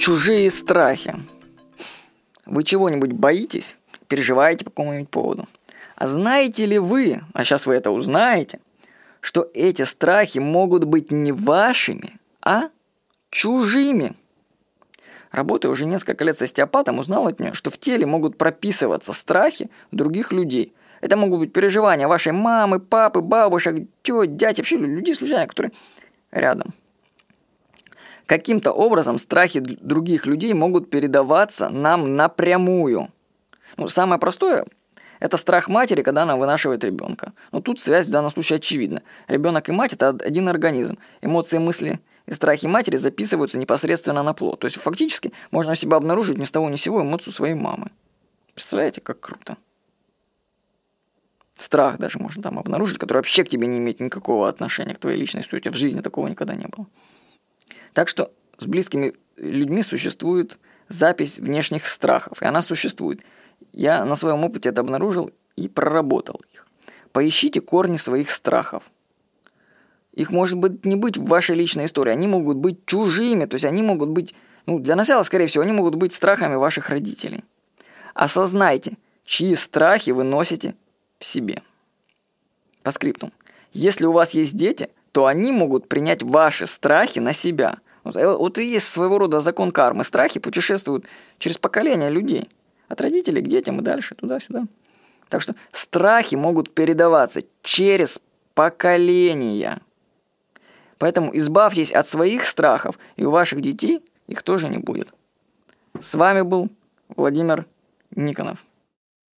Чужие страхи. Вы чего-нибудь боитесь? Переживаете по какому-нибудь поводу? А знаете ли вы, а сейчас вы это узнаете, что эти страхи могут быть не вашими, а чужими? Работая уже несколько лет с остеопатом, узнал от нее, что в теле могут прописываться страхи других людей. Это могут быть переживания вашей мамы, папы, бабушек, теть, дядь, вообще людей случайно, которые рядом. Каким-то образом страхи других людей могут передаваться нам напрямую. Ну, самое простое – это страх матери, когда она вынашивает ребенка. Но тут связь в данном случае очевидна. Ребенок и мать – это один организм. Эмоции, мысли и страхи матери записываются непосредственно на плод. То есть фактически можно себя обнаружить ни с того ни с сего эмоцию своей мамы. Представляете, как круто. Страх даже можно там обнаружить, который вообще к тебе не имеет никакого отношения к твоей личности. У тебя в жизни такого никогда не было. Так что с близкими людьми существует запись внешних страхов, и она существует. Я на своем опыте это обнаружил и проработал их. Поищите корни своих страхов. Их может быть не быть в вашей личной истории, они могут быть чужими, то есть они могут быть, ну, для начала, скорее всего, они могут быть страхами ваших родителей. Осознайте, чьи страхи вы носите в себе. По скрипту. Если у вас есть дети – то они могут принять ваши страхи на себя. Вот, э, вот и есть своего рода закон кармы. Страхи путешествуют через поколения людей. От родителей к детям и дальше, туда-сюда. Так что страхи могут передаваться через поколения. Поэтому избавьтесь от своих страхов, и у ваших детей их тоже не будет. С вами был Владимир Никонов.